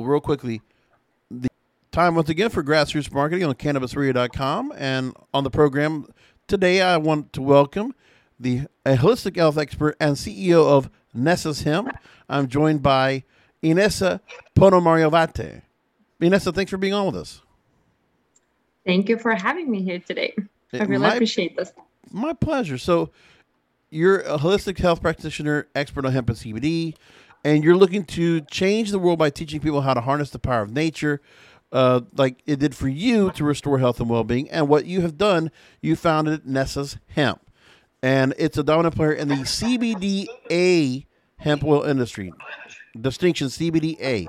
Real quickly, the time once again for grassroots marketing on cannabisradio.com. And on the program today, I want to welcome the a holistic health expert and CEO of Nesas Hemp. I'm joined by Inessa Ponomariovaite. Inessa, thanks for being on with us. Thank you for having me here today. I really My- appreciate this. My pleasure. So, you're a holistic health practitioner, expert on hemp and CBD, and you're looking to change the world by teaching people how to harness the power of nature, uh, like it did for you to restore health and well-being. And what you have done, you founded Nesas Hemp, and it's a dominant player in the CBDA hemp oil industry. Distinction CBDA.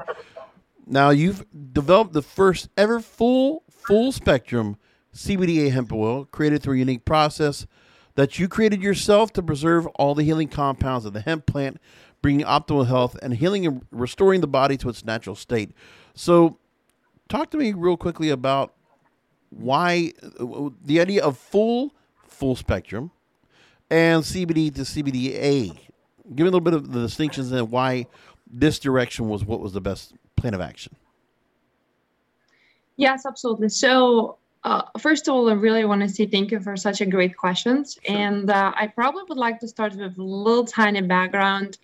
Now you've developed the first ever full full spectrum CBDA hemp oil created through a unique process that you created yourself to preserve all the healing compounds of the hemp plant, bringing optimal health and healing and restoring the body to its natural state. So, talk to me real quickly about why the idea of full full spectrum and CBD to CBDA. Give me a little bit of the distinctions and why this direction was what was the best plan of action. Yes, absolutely. So, uh, first of all, I really want to say thank you for such a great questions. And uh, I probably would like to start with a little tiny background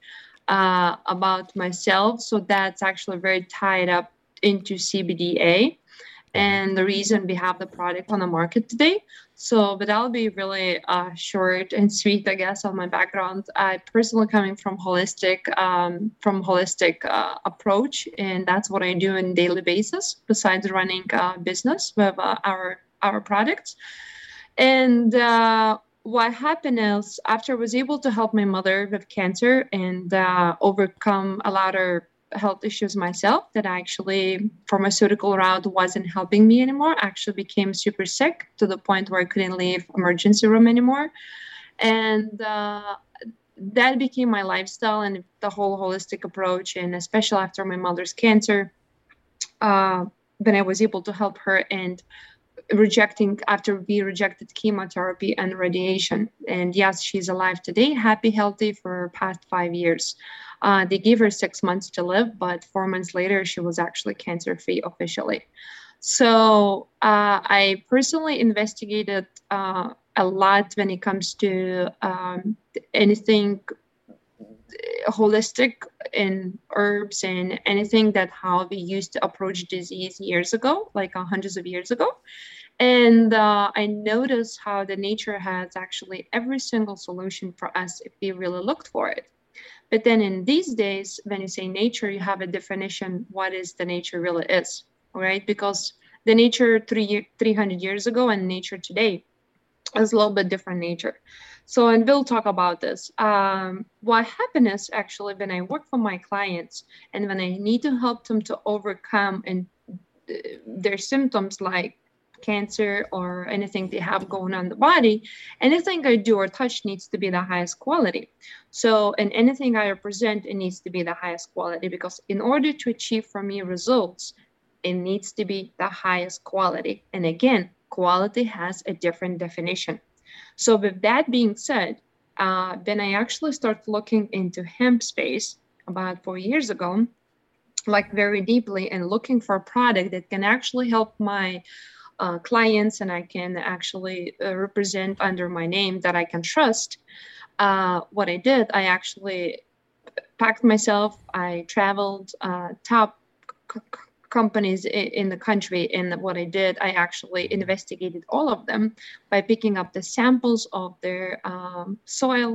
uh, about myself. So that's actually very tied up into CBDA and the reason we have the product on the market today. So, but I'll be really uh, short and sweet, I guess, on my background. I personally coming from holistic, um, from holistic uh, approach, and that's what I do on daily basis. Besides running a business with uh, our our products, and uh, what happened is after I was able to help my mother with cancer and uh, overcome a lot of health issues myself that actually pharmaceutical route wasn't helping me anymore I actually became super sick to the point where i couldn't leave emergency room anymore. And uh, that became my lifestyle and the whole holistic approach and especially after my mother's cancer uh, when i was able to help her and rejecting after we rejected chemotherapy and radiation. And yes she's alive today happy healthy for past five years. Uh, they gave her six months to live but four months later she was actually cancer free officially. So uh, i personally investigated uh, a lot when it comes to um, anything holistic in herbs and anything that how we used to approach disease years ago like uh, hundreds of years ago. And uh, i noticed how the nature has actually every single solution for us if we really looked for it. But then in these days when you say nature you have a definition what is the nature really is right? Because the nature three, 300 years ago and nature today is a little bit different nature so, and we'll talk about this. Um, what happened is actually when I work for my clients and when I need to help them to overcome and uh, their symptoms like cancer or anything they have going on the body, anything I do or touch needs to be the highest quality. So, and anything I represent, it needs to be the highest quality because in order to achieve for me results, it needs to be the highest quality. And again, quality has a different definition. So, with that being said, uh, then I actually started looking into hemp space about four years ago, like very deeply, and looking for a product that can actually help my uh, clients and I can actually uh, represent under my name that I can trust. Uh, what I did, I actually packed myself, I traveled uh, top c- companies in the country. And what I did, I actually investigated all of them by picking up the samples of their um, soil,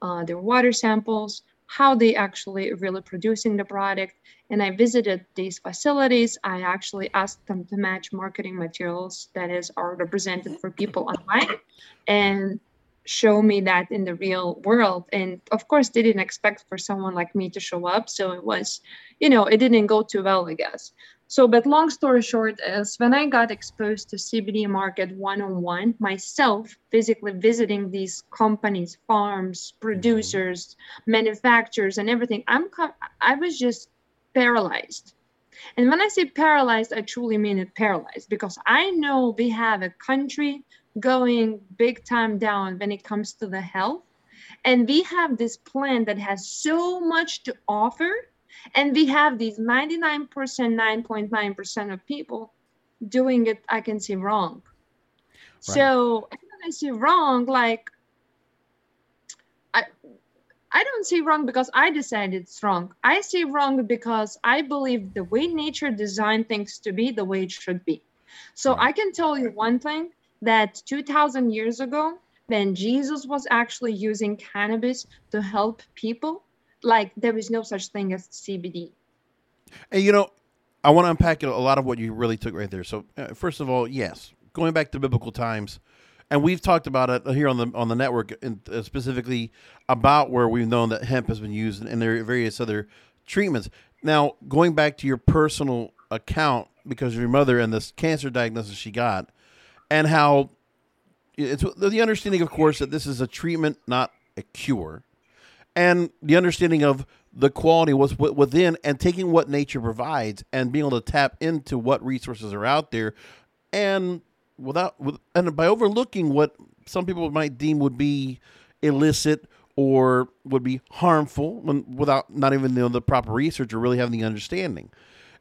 uh, their water samples, how they actually really producing the product. And I visited these facilities. I actually asked them to match marketing materials that is are represented for people online and show me that in the real world. And of course, they didn't expect for someone like me to show up. So it was, you know, it didn't go too well, I guess. So, but long story short is when I got exposed to CBD market one on one, myself physically visiting these companies, farms, mm-hmm. producers, manufacturers, and everything, I'm I was just paralyzed. And when I say paralyzed, I truly mean it paralyzed because I know we have a country going big time down when it comes to the health. And we have this plan that has so much to offer and we have these 99%, 9.9% of people doing it, I can see wrong. Right. So I see wrong, like, I, I don't see wrong because I decided it's wrong. I see wrong because I believe the way nature designed things to be, the way it should be. So right. I can tell you one thing that 2000 years ago, when Jesus was actually using cannabis to help people, like there is no such thing as CBD. And you know, I want to unpack a lot of what you really took right there. So, uh, first of all, yes, going back to biblical times, and we've talked about it here on the on the network, uh, specifically about where we've known that hemp has been used, and there are various other treatments. Now, going back to your personal account because of your mother and this cancer diagnosis she got, and how it's the understanding, of course, that this is a treatment, not a cure and the understanding of the quality was within and taking what nature provides and being able to tap into what resources are out there. And without and by overlooking what some people might deem would be illicit or would be harmful when, without not even the, the proper research or really having the understanding.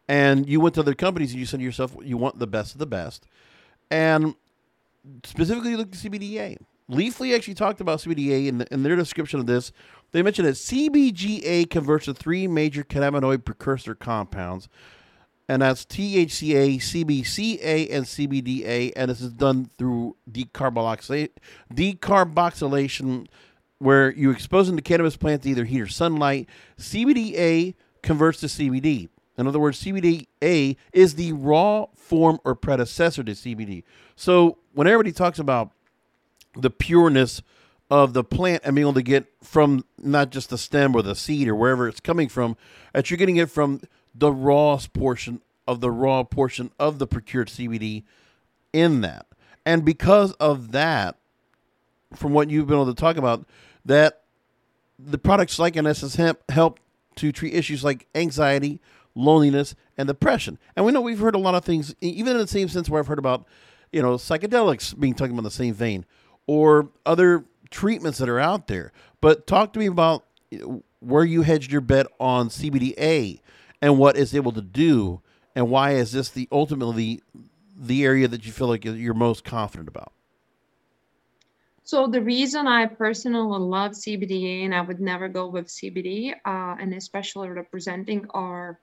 And you went to other companies and you said to yourself you want the best of the best. And specifically look at cbda Leafly actually talked about CBDA in, the, in their description of this. They mentioned that CBGA converts to three major cannabinoid precursor compounds, and that's THCA, CBCA, and CBDA, and this is done through decarboxylation, where you expose them to cannabis plants to either heat or sunlight. CBDA converts to CBD. In other words, CBDA is the raw form or predecessor to CBD. So when everybody talks about the pureness of the plant and being able to get from not just the stem or the seed or wherever it's coming from, that you're getting it from the raw portion of the raw portion of the procured CBD in that. And because of that, from what you've been able to talk about, that the products like Nesas Hemp help to treat issues like anxiety, loneliness, and depression. And we know we've heard a lot of things, even in the same sense where I've heard about, you know, psychedelics being talking about in the same vein or other treatments that are out there. But talk to me about where you hedged your bet on CBDA and what it's able to do, and why is this the ultimately the area that you feel like you're most confident about? So the reason I personally love CBDA and I would never go with CBD, uh, and especially representing our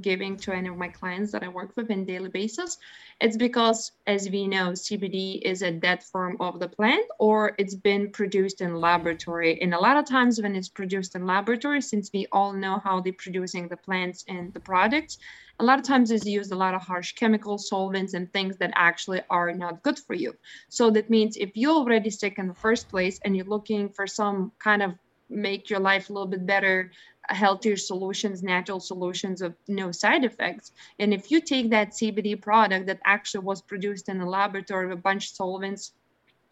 giving to any of my clients that I work with in daily basis. It's because, as we know, CBD is a dead form of the plant or it's been produced in laboratory. And a lot of times when it's produced in laboratory, since we all know how they're producing the plants and the products, a lot of times it's used a lot of harsh chemical solvents and things that actually are not good for you. So that means if you're already sick in the first place and you're looking for some kind of make your life a little bit better healthier solutions, natural solutions of no side effects. And if you take that CBD product that actually was produced in a laboratory with a bunch of solvents,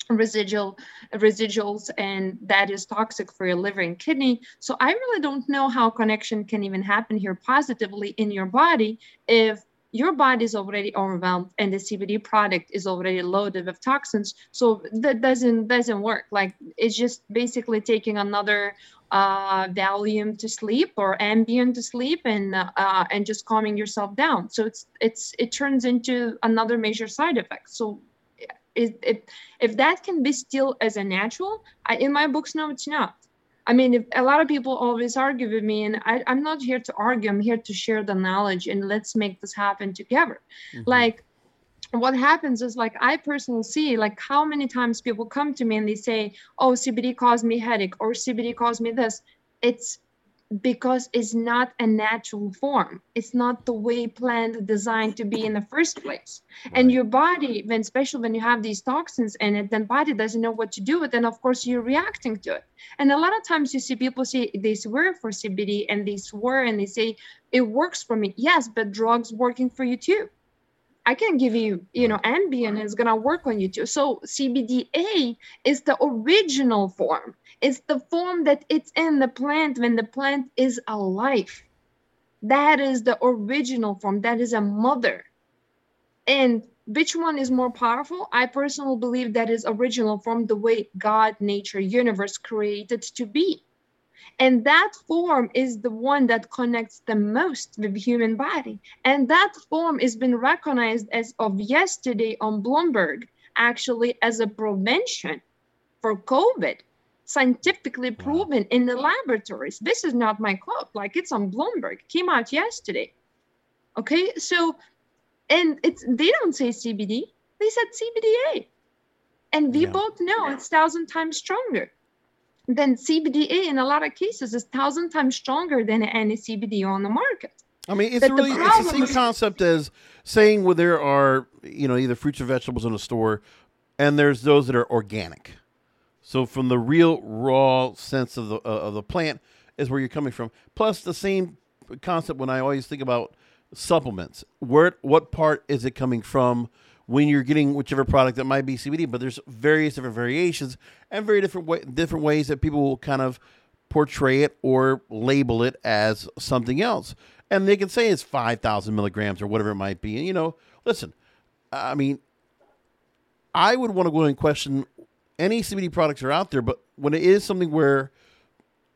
residual residuals and that is toxic for your liver and kidney so i really don't know how connection can even happen here positively in your body if your body is already overwhelmed and the CBD product is already loaded with toxins. So that doesn't doesn't work. Like it's just basically taking another uh, Valium to sleep or Ambien to sleep and uh, and just calming yourself down. So it's it's it turns into another major side effect. So it, it, if that can be still as a natural, I, in my books, no, it's not. I mean, if, a lot of people always argue with me, and I, I'm not here to argue. I'm here to share the knowledge and let's make this happen together. Mhm. Like, what happens is like I personally see like how many times people come to me and they say, "Oh, CBD caused me headache," or "CBD caused me this." It's because it's not a natural form. It's not the way plant designed to be in the first place. And your body, when especially when you have these toxins in it, then body doesn't know what to do with. it. And of course, you're reacting to it. And a lot of times you see people say they swear for CBD and they swear and they say it works for me. Yes, but drugs working for you too. I can give you, you know, Ambien is gonna work on you too. So CBDA is the original form. It's the form that it's in the plant when the plant is alive. That is the original form. That is a mother. And which one is more powerful? I personally believe that is original form, the way God, nature, universe created to be. And that form is the one that connects the most with human body. And that form has been recognized as of yesterday on Bloomberg, actually as a prevention for COVID, scientifically proven in the laboratories. This is not my quote, like it's on Bloomberg, came out yesterday. Okay, so and it's they don't say CBD, they said CBDA. And we both know it's thousand times stronger then CBDA in a lot of cases is thousand times stronger than any CBD on the market. I mean, it's But the really it's the same concept as saying where there are you know either fruits or vegetables in a store, and there's those that are organic. So from the real raw sense of the uh, of the plant is where you're coming from. Plus the same concept when I always think about supplements. Where what part is it coming from? When you're getting whichever product that might be CBD, but there's various different variations and very different way, different ways that people will kind of portray it or label it as something else. And they can say it's 5,000 milligrams or whatever it might be. And, you know, listen, I mean, I would want to go and question any CBD products are out there, but when it is something where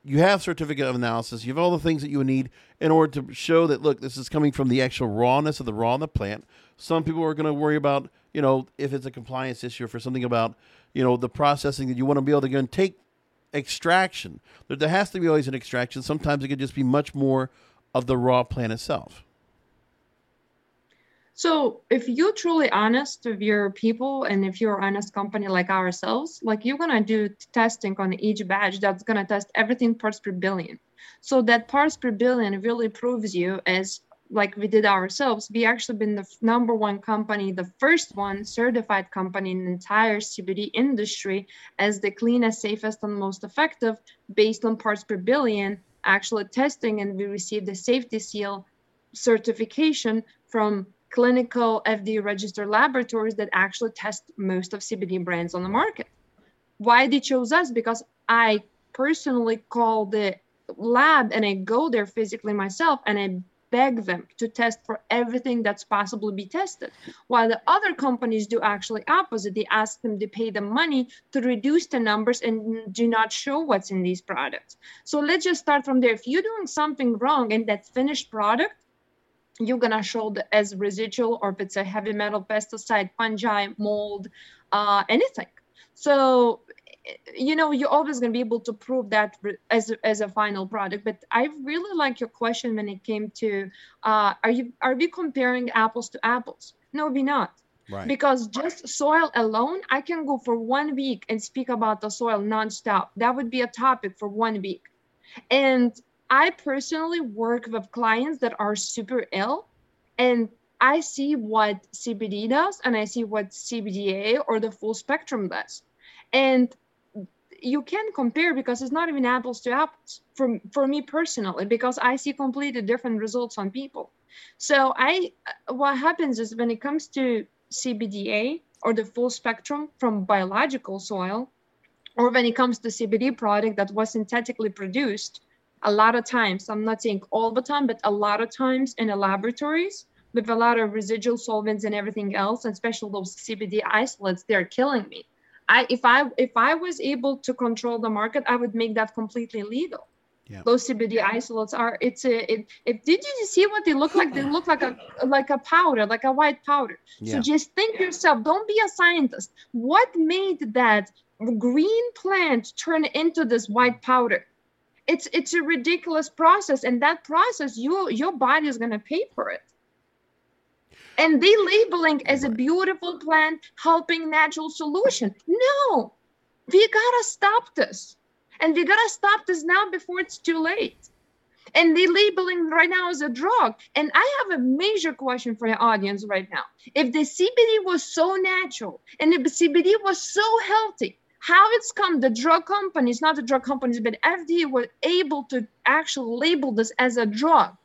you have certificate of analysis, you have all the things that you would need in order to show that, look, this is coming from the actual rawness of the raw in the plant. Some people are going to worry about, you know, if it's a compliance issue or for something about, you know, the processing that you want to be able to go and take extraction. There, there has to be always an extraction. Sometimes it could just be much more of the raw plant itself. So if you're truly honest with your people and if you're an honest company like ourselves, like you're gonna do testing on each batch that's gonna test everything parts per billion. So that parts per billion really proves you as like we did ourselves, we actually been the number one company, the first one certified company in the entire CBD industry as the cleanest, safest, and most effective based on parts per billion actually testing, and we received the safety seal certification from clinical FDA registered laboratories that actually test most of CBD brands on the market. Why they chose us? Because I personally call the lab and I go there physically myself and I beg them to test for everything that's possible to be tested. While the other companies do actually opposite. They ask them to pay the money to reduce the numbers and do not show what's in these products. So let's just start from there. If you're doing something wrong in that finished product you're gonna show the, as residual or if it's a heavy metal pesticide fungi mold uh, anything so you know you're always going to be able to prove that as a, as a final product but i really like your question when it came to uh, are you are we comparing apples to apples no we're not Right. because just soil alone i can go for one week and speak about the soil nonstop that would be a topic for one week and I personally work with clients that are super ill and I see what CBD does and I see what CBDA or the full spectrum does. And you can compare because it's not even apples to apples for, for me personally because I see completely different results on people. So I uh, what happens is when it comes to CBDA or the full spectrum from biological soil or when it comes to CBD product that was synthetically produced a lot of times i'm not saying all the time but a lot of times in the laboratories with a lot of residual solvents and everything else and especially those cbd isolates they're killing me i if i if i was able to control the market i would make that completely legal. Yeah. those cbd isolates are it's a it, if did you see what they look like? They look like a like a powder like a white powder. Yeah. so just think yourself don't be a scientist. What made that green plant turn into this white powder? It's it's a ridiculous process and that process you your body is going to pay for it and they labeling as a beautiful plant helping natural solution. No. We gotta stop this. And we gotta stop this now before it's too late. And they labeling right now as a drug. And i have a major question for the audience right now. If the cbd was so natural and if the cbd was so healthy how it's come the drug companies not the drug companies but fda were able to actually label this as a drug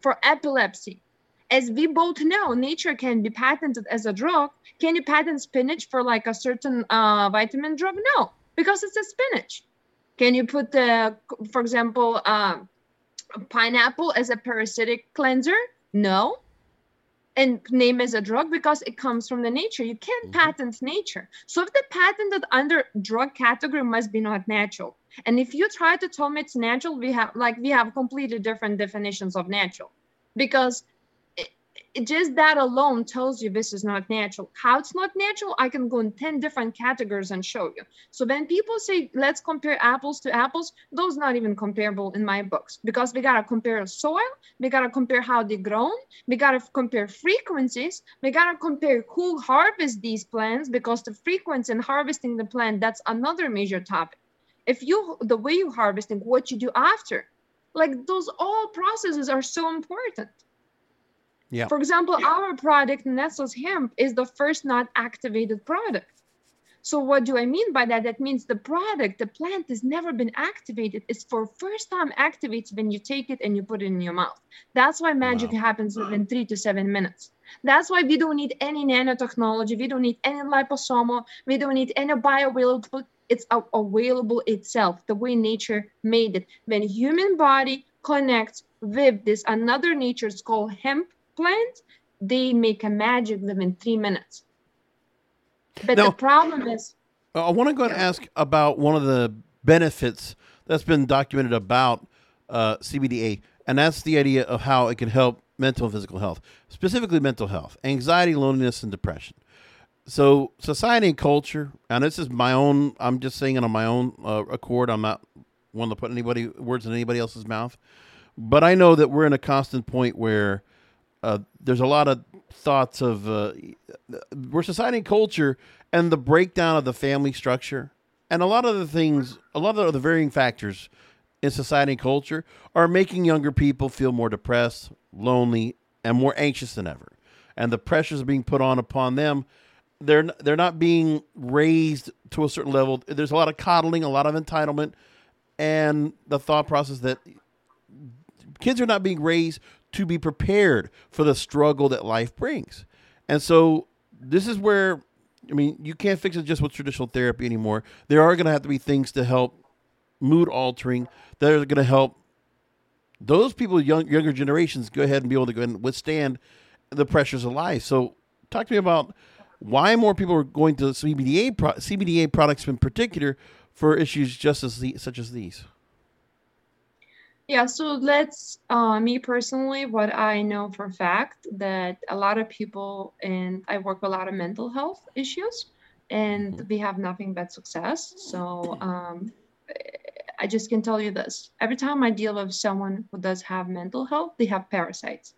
for epilepsy as we both know nature can be patented as a drug can you patent spinach for like a certain uh, vitamin drug no because it's a spinach can you put the for example uh, pineapple as a parasitic cleanser no and name as a drug because it comes from the nature. You can't mm-hmm. patent nature. So if the patented under drug category must be not natural. And if you try to tell me it's natural, we have like we have completely different definitions of natural because just that alone tells you this is not natural. How it's not natural, I can go in 10 different categories and show you. So when people say, let's compare apples to apples, those not even comparable in my books because we got to compare soil, we got to compare how they grown, we got to compare frequencies, we got to compare who harvests these plants because the frequency in harvesting the plant, that's another major topic. If you, the way you harvesting, what you do after, like those all processes are so important. Yeah. For example, yeah. our product, Nesas hemp, is the first not activated product. So what do I mean by that? That means the product, the plant has never been activated. It's for first time activated when you take it and you put it in your mouth. That's why magic wow. happens within three to seven minutes. That's why we don't need any nanotechnology. We don't need any liposomal. We don't need any bioavailable. It's available itself, the way nature made it. When human body connects with this another nature, it's called hemp plant, they make a magic within three minutes. But now, the problem is. I want to go and ask about one of the benefits that's been documented about uh, CBDA, and that's the idea of how it can help mental and physical health, specifically mental health, anxiety, loneliness, and depression. So, society and culture, and this is my own, I'm just saying it on my own uh, accord. I'm not one to put anybody words in anybody else's mouth. But I know that we're in a constant point where uh, there's a lot of thoughts of uh, we're society and culture and the breakdown of the family structure. And a lot of the things a lot of the varying factors in society and culture are making younger people feel more depressed lonely and more anxious than ever. And the pressures being put on upon them they're they're not being raised to a certain level. There's a lot of coddling a lot of entitlement and the thought process that kids are not being raised to be prepared for the struggle that life brings. And so this is where I mean, you can't fix it just with traditional therapy anymore. There are going to have to be things to help mood altering that are going to help those people, young, younger generations, go ahead and be able to go and withstand the pressures of life. So, talk to me about why more people are going to CBDA pro- CBDA products in particular for issues just as the, such as these. Yeah, so let's, uh, me personally, what I know for a fact that a lot of people, and I work with a lot of mental health issues, and mm-hmm. we have nothing but success. So um, I just can tell you this every time I deal with someone who does have mental health, they have parasites.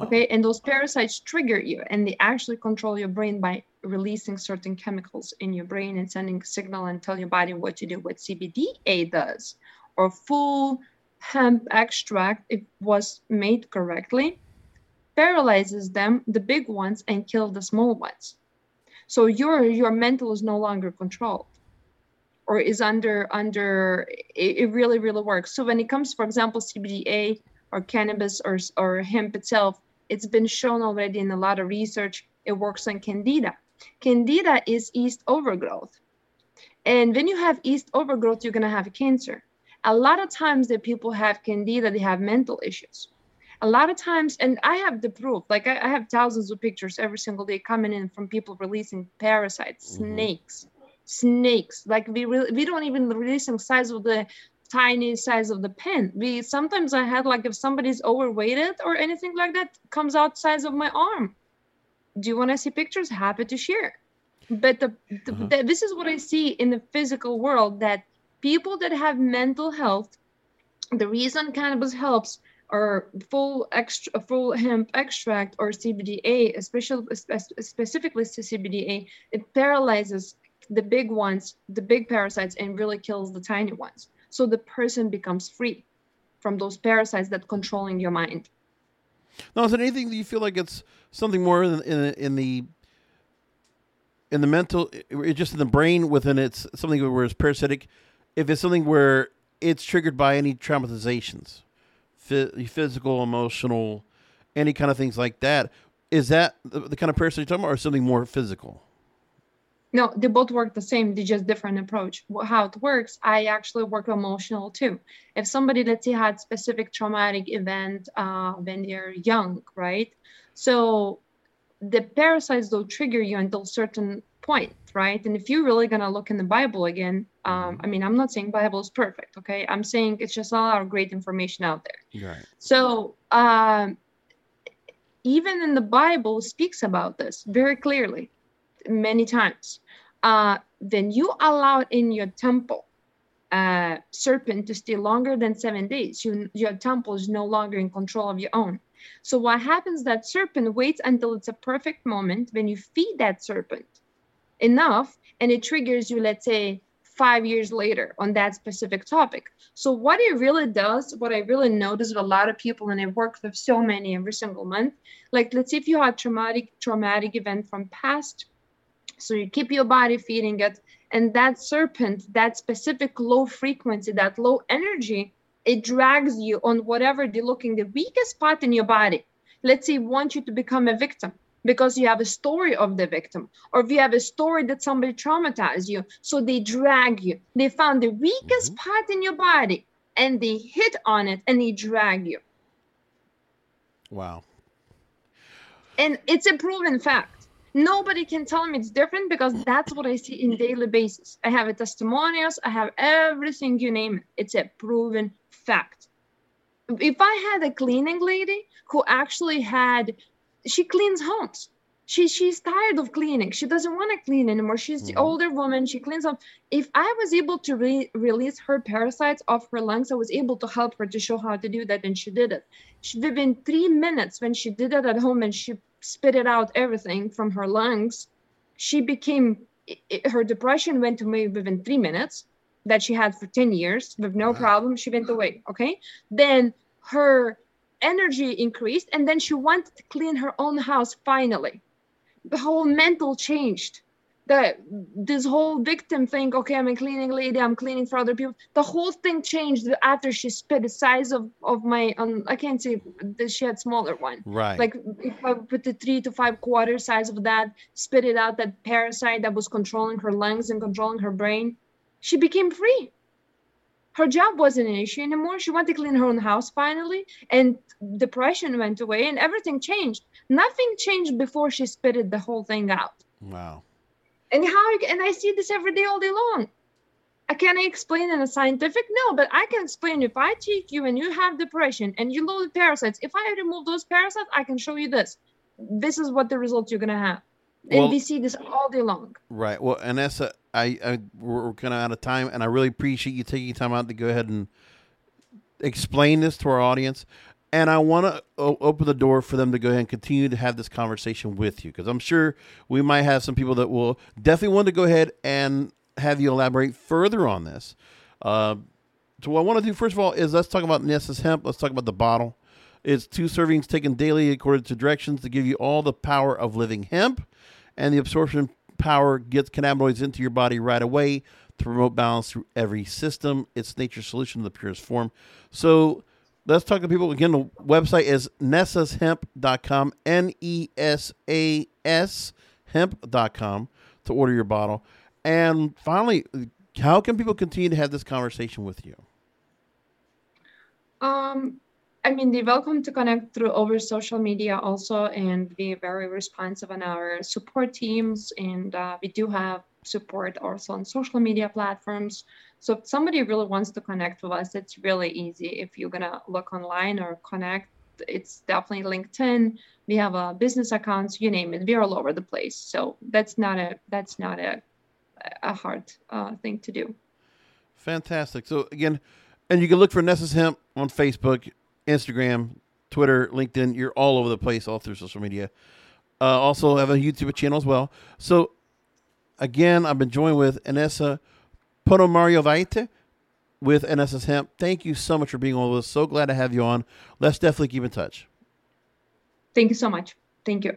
Okay, and those parasites trigger you, and they actually control your brain by releasing certain chemicals in your brain and sending a signal and tell your body what to do. What CBDA does or full hemp extract, if was made correctly, paralyzes them, the big ones, and kill the small ones. So your your mental is no longer controlled or is under under it, it really really works. So when it comes for example cbda or cannabis or or hemp itself it's been shown already in a lot of research. It works on candida. Candida is yeast overgrowth. And when you have yeast overgrowth you're going to have cancer a lot of times that people have candida they have mental issues. A lot of times and i have the proof like i, I have thousands of pictures every single day coming in from people releasing parasites mm-hmm. snakes snakes like we re- we don't even release them size of the tiny size of the pen. We sometimes i had like if somebody's overweighted or anything like that comes out size of my arm. Do you want to see pictures? Happy to share. But the, the, uh-huh. the, this is what i see in the physical world that people that have mental health, the reason cannabis helps or full extra full hemp extract or CBDA, especially specifically CBDA, it paralyzes the big ones, the big parasites, and really kills the tiny ones. So the person becomes free from those parasites that controlling your mind. Now, is there anything that you feel like it's something more in, in, in the in the mental, just in the brain within it's something where it's parasitic? If it's something where it's triggered by any traumatizations, physical, emotional, any kind of things like that, is that the, kind of parasite you're talking about, or something more physical? No, they both work the same. They just different approach. How it works, I actually work emotional too. If somebody, let's say, had specific traumatic event uh, when they're young, right? So the parasites don't trigger you until certain point, right? And if you're really gonna look in the Bible again, um, mm-hmm. I mean, I'm not saying Bible is perfect, okay? I'm saying it's just a lot of great information out there. Right. So um, even in the Bible speaks about this very clearly, many times uh, when you allow in your temple uh, serpent to stay longer than seven days, you, your temple is no longer in control of your own. So what happens that serpent waits until it's a perfect moment when you feed that serpent enough and it triggers you, let's say, five years later on that specific topic. So what it really does, what I really notice with a lot of people, and I work with so many every single month, like let's say if you had traumatic traumatic event from past so you keep your body feeding it. And that serpent, that specific low frequency, that low energy, it drags you on whatever they're looking the weakest spot in your body. Let's say want you to become a victim because you have a story of the victim or if you have a story that somebody traumatized you so they drag you they found the weakest mm-hmm. part in your body and they hit on it and they drag you wow and it's a proven fact nobody can tell me it's different because that's what I see in daily basis. I have a testimonials, I have everything you name it. It's a proven fact. If I had a cleaning lady who actually had, she cleans homes. She she's tired of cleaning. She doesn't want to clean anymore. She's the mm-hmm. older woman. She cleans up. If I was able to re- release her parasites off her lungs, I was able to help her to show how to do that, and she did it. She, within three minutes, when she did it at home, and she spit it out everything from her lungs. She became, it, her depression went away within three minutes that she had for 10 years with no problem. She went away. Okay. Then her energy increased and then she wanted to clean her own house finally. The whole mental changed. That this whole victim thing okay i'm a cleaning lady i'm cleaning for other people. The whole thing changed after she spit the size of of my um i can't see that she had smaller one. Right. Like if i put the three to five quarter size of that spit it out that parasite that was controlling her lungs and controlling her brain she became free her job wasn't an issue anymore she wanted to clean her own house finally and depression went away and everything changed nothing changed before she spitted the whole thing out wow and how and i see this every day all day long I can I explain in a scientific? No, but I can explain if I take you and you have depression and you load parasites. If I remove those parasites, I can show you this. This is what the results you're gonna have. And well, we see this all day long. Right. Well, and that's a, I, I we're kind of out of time, and I really appreciate you taking time out to go ahead and explain this to our audience and I want to o- open the door for them to go ahead and continue to have this conversation with you because I'm sure we might have some people that will definitely want to go ahead and have you elaborate further on this. Uh, so what I want to do first of all is let's talk about Nesas hemp. Let's talk about the bottle. It's two servings taken daily according to directions to give you all the power of living hemp, and the absorption power gets cannabinoids into your body right away to promote balance through every system. It's nature's solution in the purest form. So let's talk to people. Again, the website is nesashemp.com, N E S A S hemp.com to order your bottle. And finally, how can people continue to have this conversation with you? Um, I mean, they're welcome to connect through over social media also, and be very responsive on our support teams. And uh, we do have support also on social media platforms. So if somebody really wants to connect with us, it's really easy. If you're gonna look online or connect, it's definitely LinkedIn. We have a business accounts, you name it. We're all over the place. So that's not a that's not a a hard uh, thing to do. Fantastic. So again, and you can look for Nesas Hemp on Facebook, Instagram, Twitter, LinkedIn. You're all over the place, all through social media. Uh, also have a YouTube channel as well. So again, I've been joined with Anessa Ponomariovaite with Nesas Hemp. Thank you so much for being on with us. So glad to have you on. Let's definitely keep in touch. Thank you so much. Thank you.